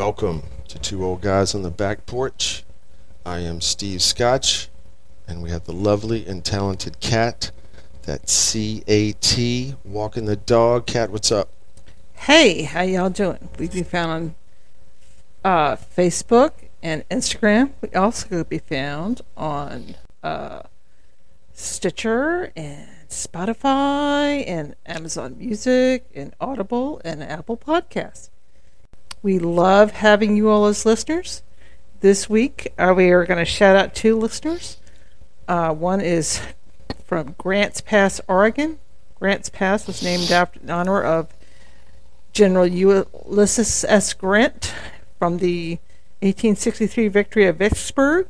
welcome to Two Old Guys on the Back Porch. I am Steve Scotch, and we have the lovely and talented Cat. That C A T walking the dog. Cat, what's up? Hey, how y'all doing? We can be found on uh, Facebook and Instagram. We also could be found on uh, Stitcher and Spotify and Amazon Music and Audible and Apple Podcasts. We love having you all as listeners. This week, uh, we are going to shout out two listeners. Uh, one is from Grants Pass, Oregon. Grants Pass was named after in honor of General Ulysses S. Grant from the 1863 victory of Vicksburg.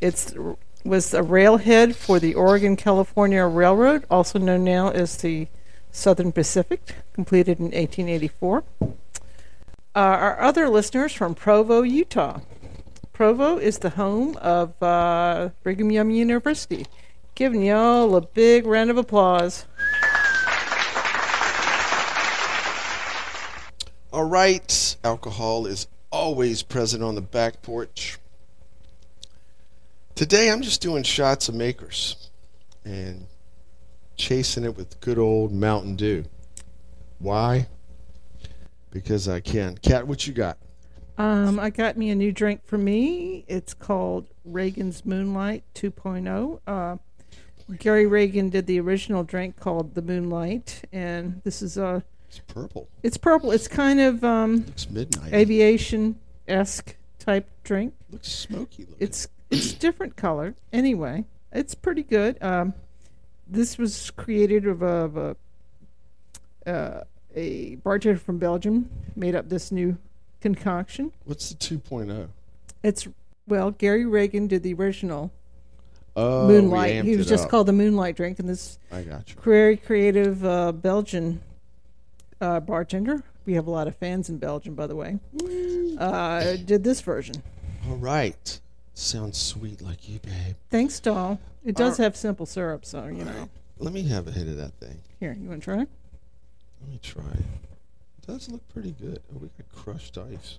It was a railhead for the Oregon California Railroad, also known now as the Southern Pacific, completed in 1884. Uh, our other listeners from Provo, Utah. Provo is the home of uh, Brigham Young University. Giving y'all a big round of applause. All right, alcohol is always present on the back porch. Today I'm just doing shots of makers and chasing it with good old Mountain Dew. Why? Because I can. Cat, what you got? Um, I got me a new drink for me. It's called Regan's Moonlight 2.0. Uh, Gary Regan did the original drink called the Moonlight, and this is a. It's purple. It's purple. It's kind of um, Looks midnight. aviation esque type drink. Looks smoky looking. It's it's different color. Anyway, it's pretty good. Um, this was created of a, of a, uh, a bartender from Belgium made up this new concoction. What's the 2.0? It's well, Gary Regan did the original Oh, Moonlight. He was just up. called the Moonlight drink, and this I got you. very creative uh, Belgian uh, bartender. We have a lot of fans in Belgium, by the way. Uh, did this version. All right. Sounds sweet like you, babe. Thanks, doll. It does All have simple syrup, so you know. Let me have a hit of that thing. Here, you want to try? Let me try it. Does look pretty good. Oh, we got crushed ice.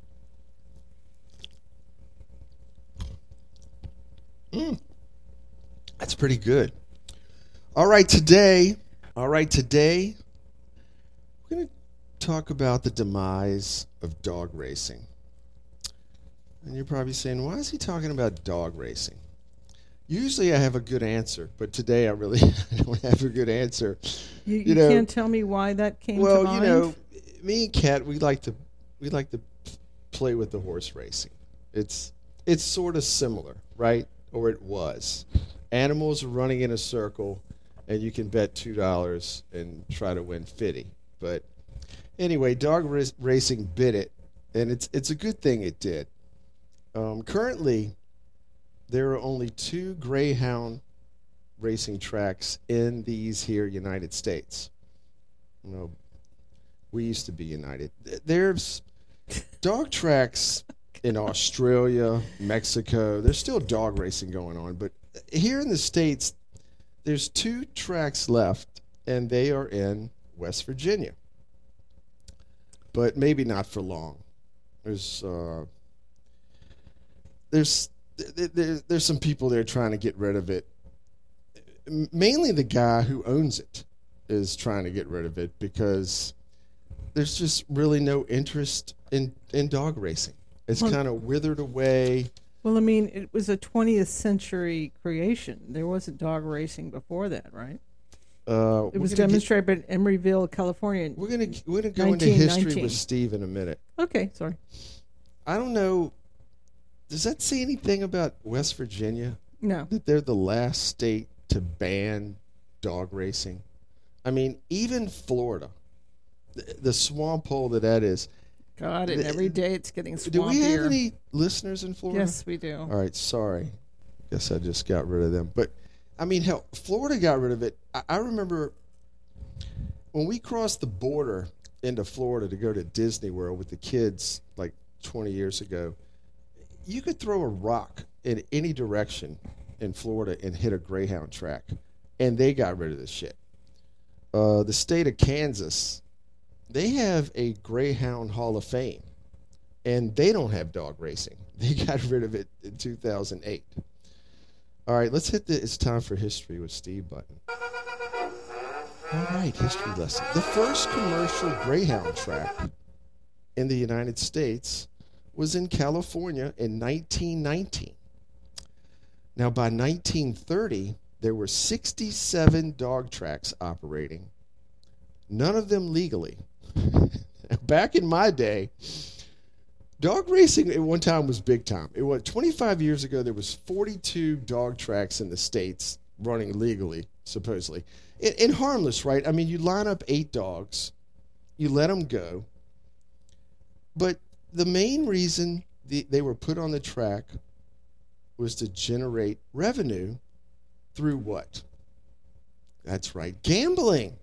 Mm. That's pretty good. All right, today, all right, today, we're going to talk about the demise of dog racing. And you're probably saying, why is he talking about dog racing? Usually I have a good answer, but today I really don't have a good answer. You, You you, know- can't tell me why that came to Well, you know, me and Cat, we like to we like to play with the horse racing. It's it's sort of similar, right? Or it was. Animals running in a circle, and you can bet two dollars and try to win fifty. But anyway, dog rac- racing bit it, and it's it's a good thing it did. Um, currently, there are only two greyhound racing tracks in these here United States. You know, we used to be united. There's dog tracks in Australia, Mexico. There's still dog racing going on, but here in the states, there's two tracks left, and they are in West Virginia. But maybe not for long. There's uh, there's there, there, there's some people there trying to get rid of it. Mainly the guy who owns it is trying to get rid of it because there's just really no interest in, in dog racing. It's Well- kind of withered away. Well, I mean, it was a 20th century creation. There wasn't dog racing before that, right? Uh, It was gonna get- demonstrated in Emeryville, California. we're gonna we're gonna go into history with Steve in a minute. Okay, sorry. I don't know. Does that say anything about West Virginia? No. that they're the last state to ban dog racing. I mean, even Florida, the, the swamp hole that that is. God, and The- every day it's getting swampier. Do we have any listeners in Florida? Yes, we do. All right, sorry. Guess I just got rid of them. But I mean, hell, Florida got rid of it. I, I remember when we crossed the border into Florida to go to Disney World with the kids like 20 years ago. You could throw a rock in any direction in Florida and hit a Greyhound track, and they got rid of this shit. Uh, the state of Kansas, they have a Greyhound Hall of Fame and they don't have dog racing. They got rid of it in 2008. All right, let's hit the. It's time for history with Steve Button. All right, history lesson. The first commercial greyhound track in the United States was in California in 1919. Now, by 1930, there were 67 dog tracks operating, none of them legally. Back in my day, dog racing at one time was big time. It was 25 years ago. There was 42 dog tracks in the states running legally, supposedly, and, and harmless, right? I mean, you line up eight dogs, you let them go, but the main reason the, they were put on the track was to generate revenue through what? That's right, gambling.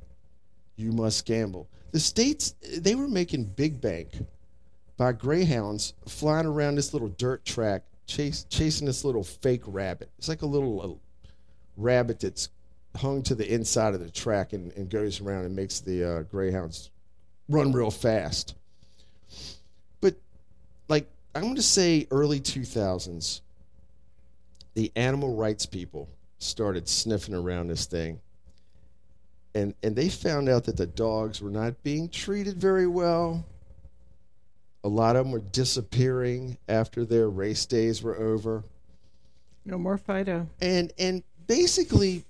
You must gamble. The states, they were making big bank by greyhounds flying around this little dirt track, chase, chasing this little fake rabbit. It's like a little a rabbit that's hung to the inside of the track and, and goes around and makes the uh, greyhounds run real fast. I'm going to say early 2000s, the animal rights people started sniffing around this thing. And, and they found out that the dogs were not being treated very well. A lot of them were disappearing after their race days were over. No more Fido. And and basically,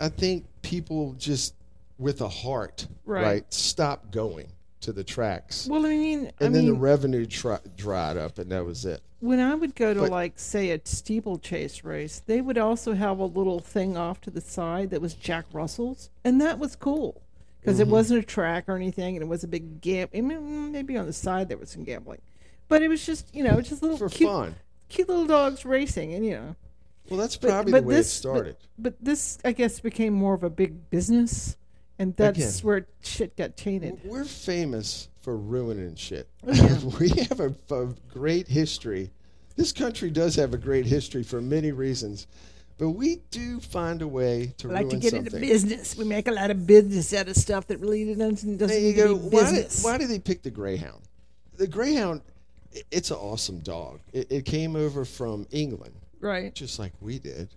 I think people just with a heart, Right. right, stop going to the tracks. Well, I mean, and I then mean, the revenue tri- dried up, and that was it. when I would go to But- like say a steeplechase race, they would also have a little thing off to the side that was Jack Russell's, and that was cool because Mm-hmm. it wasn't a track or anything, and it was a big gam. I mean, maybe on the side there was some gambling, but it was just you know just little For cute, fun. cute little dogs racing, and you know. Well, that's But, probably but the way this, it started. But, but this, I guess, became more of a big business, and that's Again. where shit got tainted. We're famous for ruining shit. We have a, a great history. This country does have a great history for many reasons, but we do find a way to We like ruin to get something. into business. We make a lot of business out of stuff that really doesn't doesn't There you need to be Why did, business. why did they pick the Greyhound? The Greyhound, i- it's an awesome dog. It, it came over from England, right. just like we did.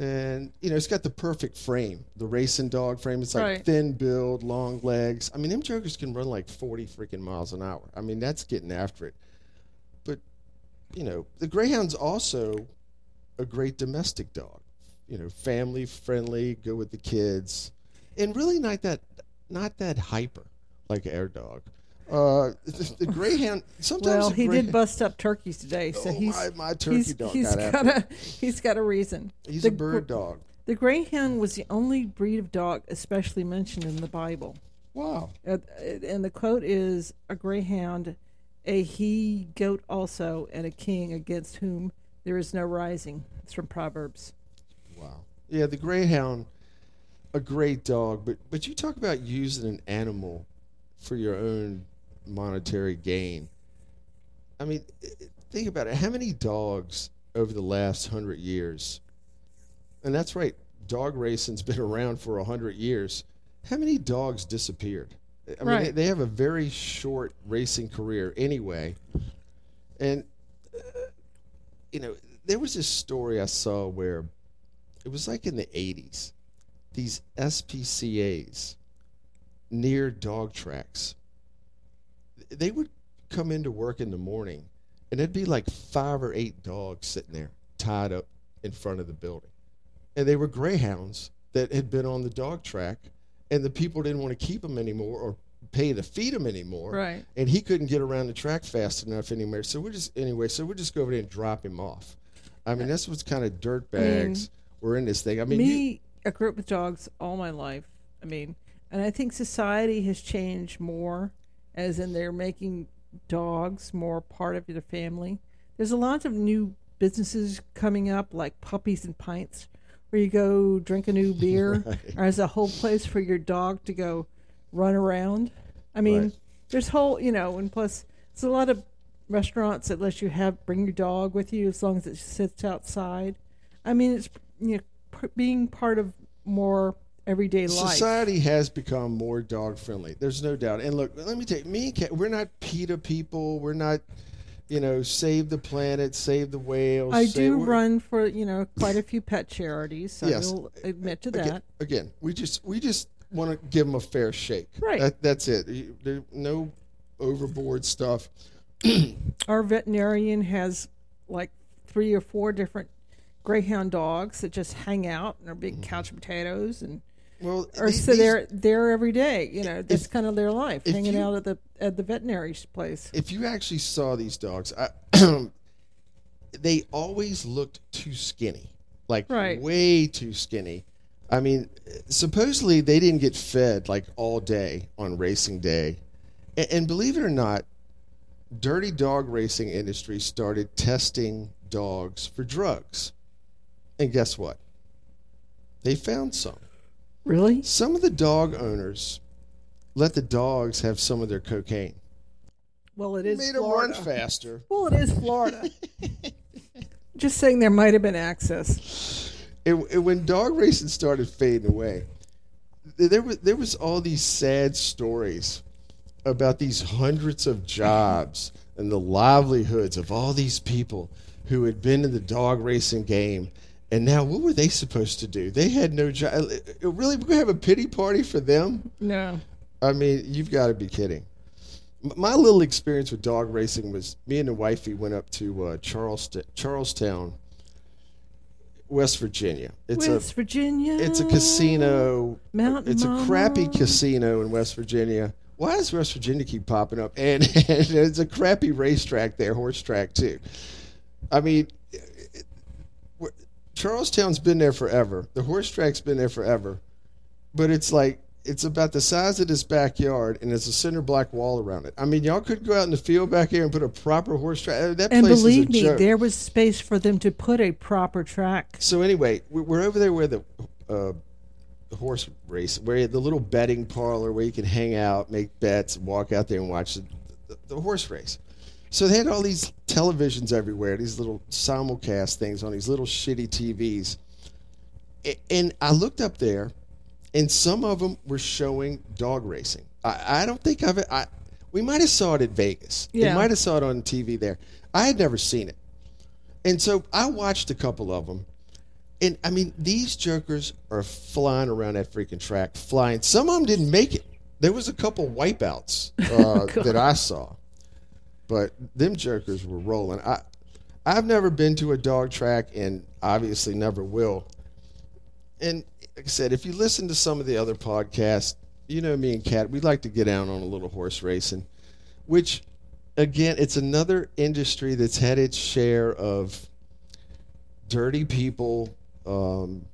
And, you know, it's got the perfect frame, the racing dog frame. It's like Right. thin build, long legs. I mean, them jokers can run like 40 freaking miles an hour. I mean, that's getting after it. But, you know, the Greyhound's also a great domestic dog. You know, family friendly, go with the kids, and really not that not that hyper like air dog. Uh, the, the Greyhound sometimes. Well, he Grey- did bust up turkeys today, so Oh, he's my, my turkey he's, dog he's got, got a he's got a reason. He's the a bird dog. The greyhound was the only breed of dog especially mentioned in the Bible, Wow. uh, and the quote is a greyhound, a he goat also, and a king against whom there is no rising. It's from Proverbs. Wow. Yeah, the Greyhound, a great dog, but but you talk about using an animal for your own monetary gain. I mean, think about it. How many dogs over the last hundred years? And that's right, dog racing's been around for a hundred years. How many dogs disappeared? I mean, Right. they, they have a very short racing career anyway, and uh, you know, there was this story I saw where it was like in the 80s. These SPCAs near dog tracks, they would come into work in the morning and there'd be like five or eight dogs sitting there tied up in front of the building. And they were greyhounds that had been on the dog track and the people didn't want to keep them anymore or pay to feed them anymore Right. and he couldn't get around the track fast enough anymore. So we just anyway, so we just go over there and drop him off. I mean, that's what's kind of dirt bags were in this thing. I mean, you- me, I grew up with dogs all my life. I mean, and I think society has changed more, as in they're making dogs more part of their family. There's a lot of new businesses coming up, like puppies and pints, where you go drink a new beer, Right. or as a whole place for your dog to go run around. I mean, Right. there's whole, you know, and plus, there's a lot of restaurants that let you have bring your dog with you as long as it sits outside. I mean, it's you know p- being part of more everyday life. society has become more dog friendly. There's no doubt. And look, let me take me and Cat, we're not PETA people. We're not you know, save the planet, save the whales. I do run for you know quite a few pet charities. I Yes. will admit to that. again, we just we just want to give them a fair shake. Right. That, that's it. There- no overboard stuff. Our veterinarian has like three or four different greyhound dogs that just hang out and are big mm-hmm. couch potatoes and Well, or these- so they're there every day. You know, that's kind of their life, hanging you- out at the at the veterinary place. if you actually saw these dogs, I, they always looked too skinny, like Right. way too skinny. I mean, supposedly they didn't get fed like all day on racing day, and, and believe it or not, dirty dog racing industry started testing dogs for drugs, and guess what? They found some. Really? Some of the dog owners let the dogs have some of their cocaine. Well, it is Made them run Florida. faster. Well, it is Florida. just saying, there might have been access. it, it, when dog racing started fading away, there was there was all these sad stories about these hundreds of jobs and the livelihoods of all these people who had been in the dog racing game. And now, what were they supposed to do? They had no job. Really, we're gonna have a pity party for them? No. I mean, you've got to be kidding. My little experience with dog racing was me and the wifey went up to uh, Charleston, Charlestown, West Virginia. It's a West Virginia. it's a casino. Mountain it's a crappy casino in West Virginia. Why does West Virginia keep popping up? And, and it's a crappy racetrack there, horse track too. I mean, Charlestown's been there forever. The horse track's been there forever, but it's like it's about the size of this backyard, and there's a center black wall around it. I mean, y'all could go out in the field back here and put a proper horse track. That And place believe is a me, joke. there was space for them to put a proper track. So anyway, we- we're over there where the uh, the horse race, where the little betting parlor where you can hang out, make bets, walk out there and watch the, the, the horse race. So they had all these televisions everywhere, these little simulcast things on these little shitty TVs. And I looked up there, and some of them were showing dog racing. I, I don't think I've. I, we might have saw it at Vegas. We Yeah. might have saw it on TV there. I had never seen it. And so I watched a couple of them. And I mean, these jokers are flying around that freaking track, flying. Some of them didn't make it. There was a couple wipeouts uh, that I saw, but them jokers were rolling. I, I've never been to a dog track, and obviously never will. And like I said, if you listen to some of the other podcasts, you know me and Cat, we like to get out on a little horse racing, which, again, it's another industry that's had its share of dirty people. Um,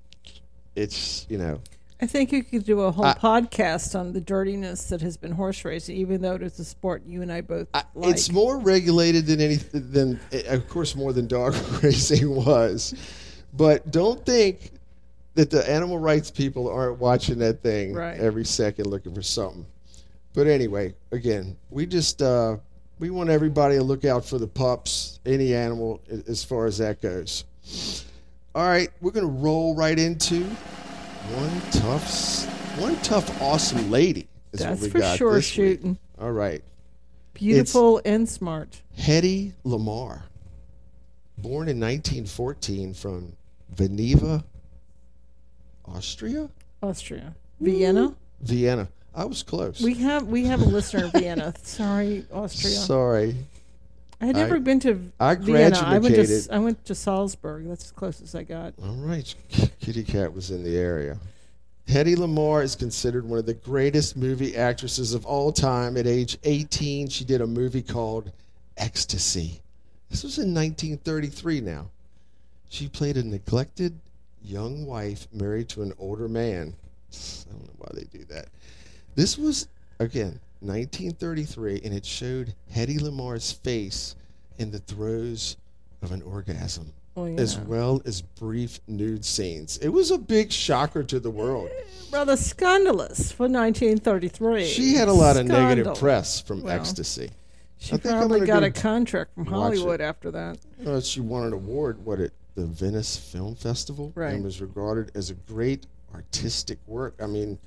it's you know, I think you could do a whole I- podcast on the dirtiness that has been horse racing, even though it is a sport you and I both I, like. it's more regulated than anything than, of course, more than dog racing was. But don't think that the animal rights people aren't watching that thing Right. every second looking for something. But anyway, again, we just uh, we want everybody to look out for the pups, any animal, as far as that goes. All right, we're gonna roll right into one tough, one tough, awesome lady. Is That's what we for got sure this week. shooting. All right. Beautiful and smart. Hedy Lamarr, born in 1914 from Geneva, Austria, Austria. Vienna. Vienna. I was close. We have we have a listener in Vienna. Sorry, Austria. Sorry. I had never I- been to I Vienna. I went to I went to Salzburg. That's as close as I got. All right. Kitty Cat was in the area. Hedy Lamarr is considered one of the greatest movie actresses of all time. At age 18, she did a movie called Ecstasy. This was in 1933 now. She played a neglected young wife married to an older man. I don't know why they do that. This was, again, 1933, and it showed Hedy Lamarr's face in the throes of an orgasm Oh yeah. as well as brief nude scenes. It was a big shocker to the world. Rather scandalous for 1933. She had a lot of negative press from Well, ecstasy. She I think probably got go a contract from Hollywood it. after that. Uh, she won an award, what at the Venice Film Festival, Right. and was regarded as a great artistic work. I mean,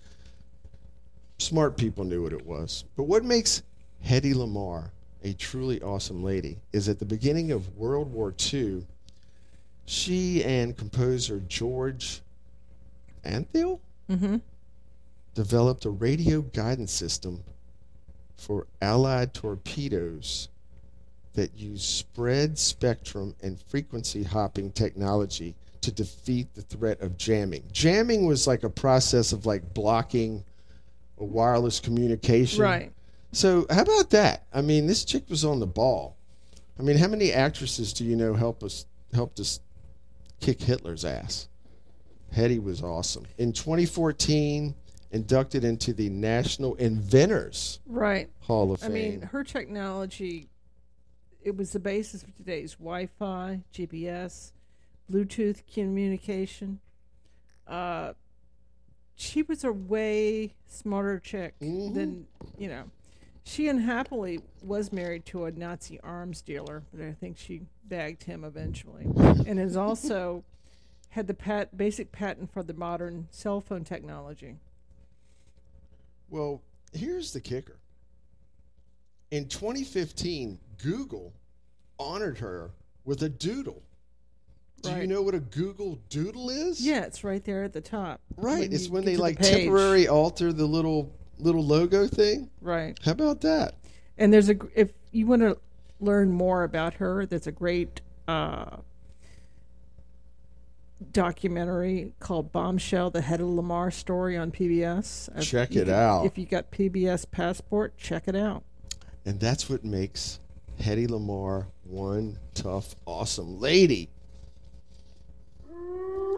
smart people knew what it was. But what makes Hedy Lamarr a truly awesome lady, is at the beginning of World War II, she and composer George Antheil Mm-hmm. developed a radio guidance system for Allied torpedoes that used spread spectrum and frequency hopping technology to defeat the threat of jamming. Jamming was like a process of like blocking wireless communication. Right. So how about that? I mean, this chick was on the ball. I mean, how many actresses do you know help us helped us kick Hitler's ass? Hedy was awesome. In 2014, inducted into the National Inventors Right. Hall of Fame. I mean, her technology, it was the basis of today's Wi Fi, GPS, Bluetooth communication. Uh, she was a way smarter chick Mhm. than, you know. She unhappily was married to a Nazi arms dealer, but I think she bagged him eventually. and has also had the pat- basic patent for the modern cell phone technology. well, here's the kicker. In 2015, Google honored her with a doodle. Do you know what a Google Doodle is? Yeah, it's right there at the top. Right. it's when they the like page. temporary alter the little little logo thing. Right. How about that? And there's a if you want to learn more about her, there's a great uh, documentary called Bombshell: The Hedy Lamarr Story on PBS. Check it can- out. If you got PBS passport, check it out. And that's what makes Hedy Lamarr one tough, awesome lady.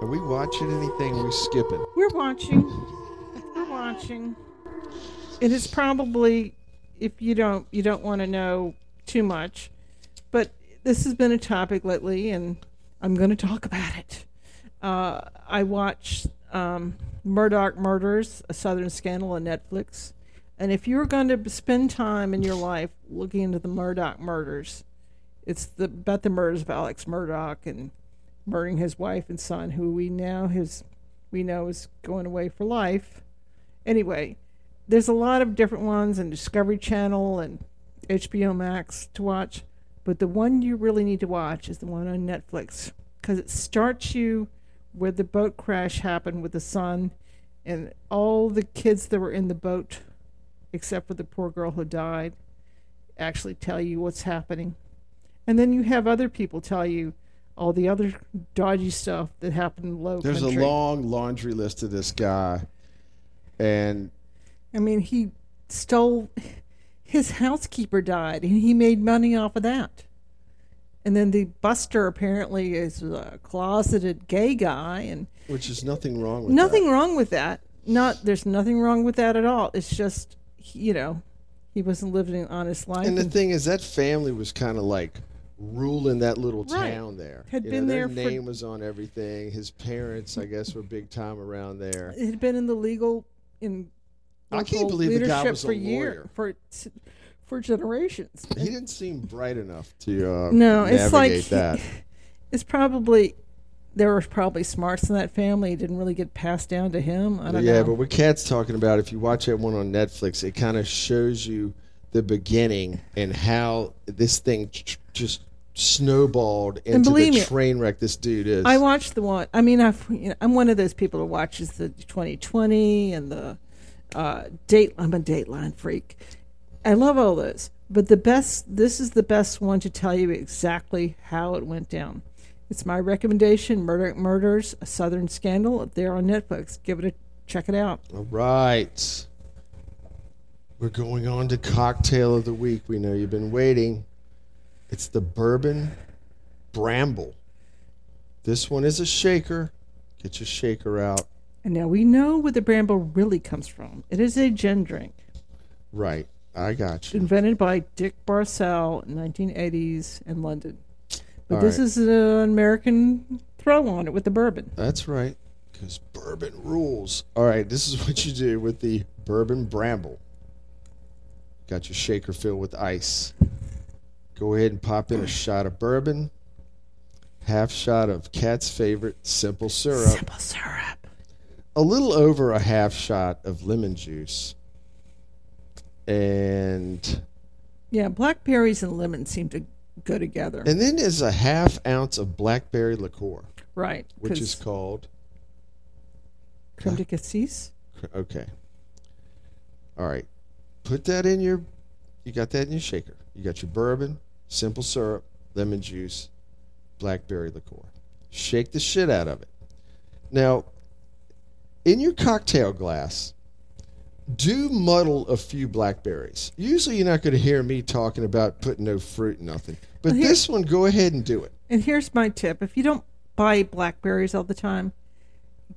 Are we watching anything? Are we skipping? We're watching. We're watching. It is probably if you don't you don't want to know too much, but this has been a topic lately, and I'm going to talk about it. Uh, I watched um, Murdaugh Murders, a Southern Scandal on Netflix, and if you're going to spend time in your life looking into the Murdaugh murders, it's the about the murders of Alex Murdaugh and murdering his wife and son, who we now his we know is going away for life. Anyway, there's a lot of different ones on Discovery Channel and HBO Max to watch, but the one you really need to watch is the one on Netflix because it starts you where the boat crash happened with the son and all the kids that were in the boat, except for the poor girl who died, actually tell you what's happening. And then you have other people tell you all the other dodgy stuff that happened in low There's country. a long laundry list of this guy. And I mean, he stole his housekeeper died, and he made money off of that. And then the buster apparently is a closeted gay guy, and which is nothing wrong with nothing that. wrong with that. Not there's nothing wrong with that at all. It's just you know he wasn't living an honest life. And the and- thing is, that family was kind of like ruling that little Right. town there. Had You been know, their there name was on everything. His parents, I guess, were big time around there. it had been in the legal in I can't believe the guy was a for lawyer. for for generations. He didn't seem bright enough to uh, No, it's like that. it's probably there were probably smarts in that family. It didn't really get passed down to him. I don't yeah, know. but what Cat's talking about, if you watch that one on Netflix, it kind of shows you the beginning and how this thing just snowballed into the me, train wreck this dude is. I watched the one. I mean, I've, you know, I'm one of those people who watches the 2020 and the uh, date. I'm a Dateline freak. I love all those, but the best. This is the best one to tell you exactly how it went down. It's my recommendation. Murder Murders: A Southern Scandal. There on Netflix. Give it a check it out. All right. We're going on to cocktail of the week. We know you've been waiting. It's the bourbon bramble. This one is a shaker. Get your shaker out. And now we know where the bramble really comes from. It is a gin drink Right. I got you. invented by Dick Bradsell in 1980s in London. But All this right. is an American throw on it with the bourbon. That's right. Because bourbon rules. All right. This is what you do with the bourbon bramble. Got your shaker filled with ice. Go ahead and pop in a shot of bourbon, half shot of Cat's favorite simple syrup. Simple syrup. a little over a half shot of lemon juice and Yeah, blackberries and lemon seem to go together. And then there's a half ounce of blackberry liqueur, right. which is called creme de cassis. okay. All right, put that in your. You got that in your shaker. You got your bourbon, simple syrup, lemon juice, blackberry liqueur. Shake the shit out of it. Now, in your cocktail glass, do muddle a few blackberries. Usually, you're not going to hear me talking about putting no fruit in nothing. But Well, this one, go ahead and do it. And here's my tip: if you don't buy blackberries all the time,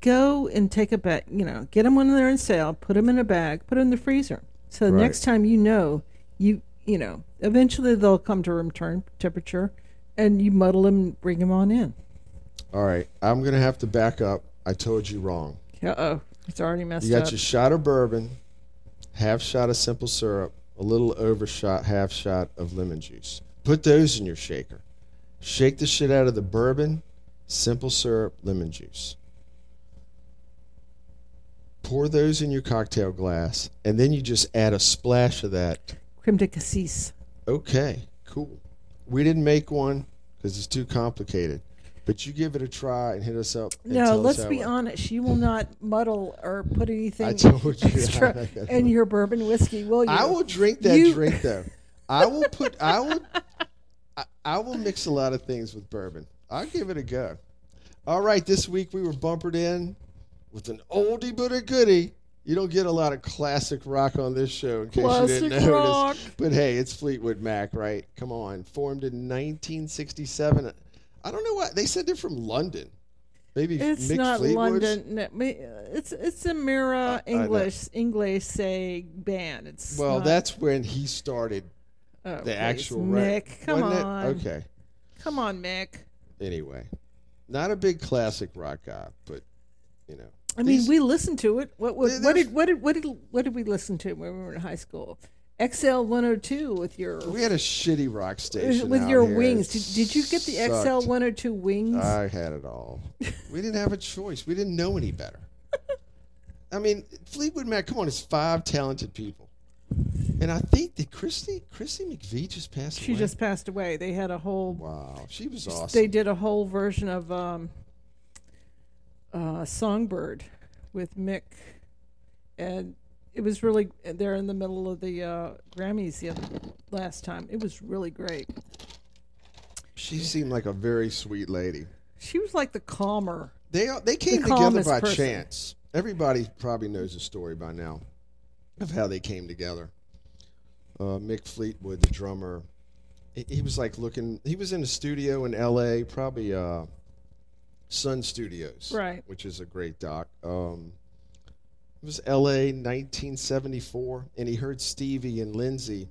go and take a bet. You know, get them when they're in sale. Put them in a bag. Put them in the freezer. So the Right. next time you know, you you know, eventually they'll come to room turn temperature, and you muddle them, and bring them on in. All right, I'm going to have to back up. I told you wrong. Uh oh, it's already messed up. You got up. your shot of bourbon, half shot of simple syrup, a little overshot, half shot of lemon juice. Put those in your shaker. Shake the shit out of the bourbon, simple syrup, lemon juice. Pour those in your cocktail glass, and then you just add a splash of that. Creme de cassis. Okay, cool. We didn't make one because it's too complicated, but you give it a try and hit us up. and No, tell us let's be honest. You will not muddle or put anything I told you. extra in your bourbon whiskey, will you? I will drink that You- drink though. I will put. I will. I, I will mix a lot of things with bourbon. I'll give it a go. All right, this week we were bumpered in with an oldie but a goodie. You don't get a lot of classic rock on this show, in case you didn't Classic notice. rock. But hey, it's Fleetwood Mac, right? Come on, formed in 1967. I don't know why they said they're from London. Maybe It's Mick not Fleetwood's? London. No, It's it's a I know. English English say band. It's Well, not- that's when he started oh, the please, actual Mick. rap. Come wasn't it? on, Okay. come on, Mick. anyway, not a big classic rock guy, but you know. I mean, we listened to it. What what, what did what did what did what did we listen to when we were in high school? XL 102 with your we had a shitty rock station with your here. wings. Did, did you get the sucked. XL 102 wings? I had it all. we didn't have a choice. We didn't know any better. I mean, Fleetwood Mac. Come on, it's five talented people, and I think that Christy Christy McVie just passed she away. just passed away. They had a whole wow, she was awesome. they did a whole version of um, uh, Songbird with Mick, and it was really they're in the middle of the uh, Grammys the other, last time. It was really great. she seemed like a very sweet lady. She was like the calmer. They they came The together by person. chance. Everybody probably knows the story by now of how they came together. Uh, Mick Fleetwood, the drummer, he, he was like looking. He was in a studio in L.A., probably uh, Sun Studios, Right. Which is a great doc. Um, it was L.A. 1974, and he heard Stevie and Lindsay.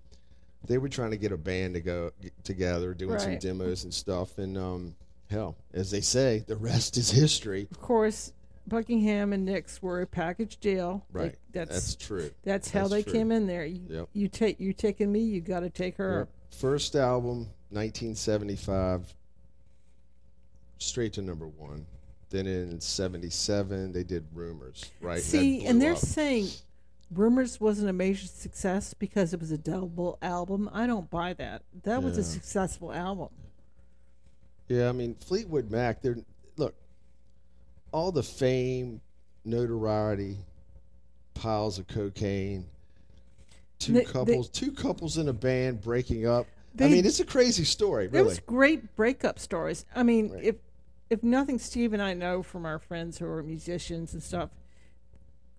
They were trying to get a band to go together, doing some demos and stuff. And um, hell, as they say, the rest is history. Of course, Buckingham and Nicks were a package deal. Right. that's That's that's, true. That's how that's they true. came in there. You, Yep. you take you taking me. You got to take her. Yep. First album, 1975, straight to number one. Then in 77, they did Rumors, right? See, and they're up. saying Rumors wasn't a major success because it was a double album. I don't buy that. That was a successful album. Yeah, I mean, Fleetwood Mac, they're, look, all the fame, notoriety, piles of cocaine, two They- they- couples, two couples in a band breaking up. I mean, it's a crazy story, There really. was great breakup stories. I mean, Right. if if nothing, Steve and I know from our friends who are musicians and stuff.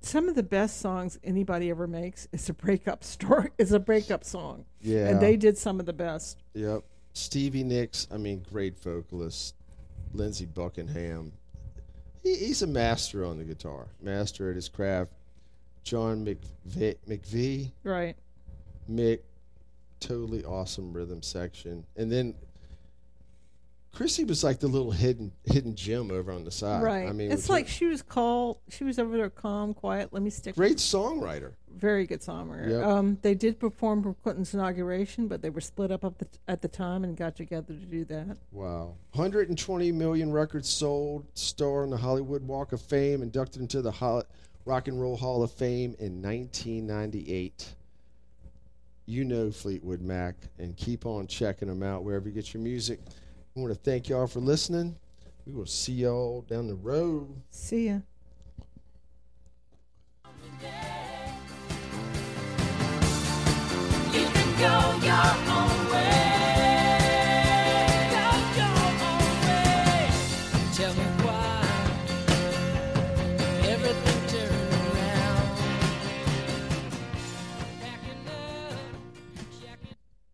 Some of the best songs anybody ever makes is a breakup story. Is a breakup song, yeah. and they did some of the best. Yep. Stevie Nicks, I mean, great vocalist. Lindsey Buckingham. He, he's a master on the guitar, master at his craft. John McVie, McVie, Right. Mick, totally awesome rhythm section. And then Chrissy was like the little hidden hidden gem over on the side. Right. I mean, it's like her- she was called. She was over there, calm, quiet. Let me stick. great songwriter. Very good songwriter. Yep. Um, they did perform for Clinton's inauguration, but they were split up at the, at the time and got together to do that. Wow. 120 million records sold, star on the Hollywood Walk of Fame, inducted into the Hol- Rock and Roll Hall of Fame in 1998. you know Fleetwood Mac, and keep on checking them out wherever you get your music. I want to thank y'all for listening. We will see y'all down the road. See ya. You can go your own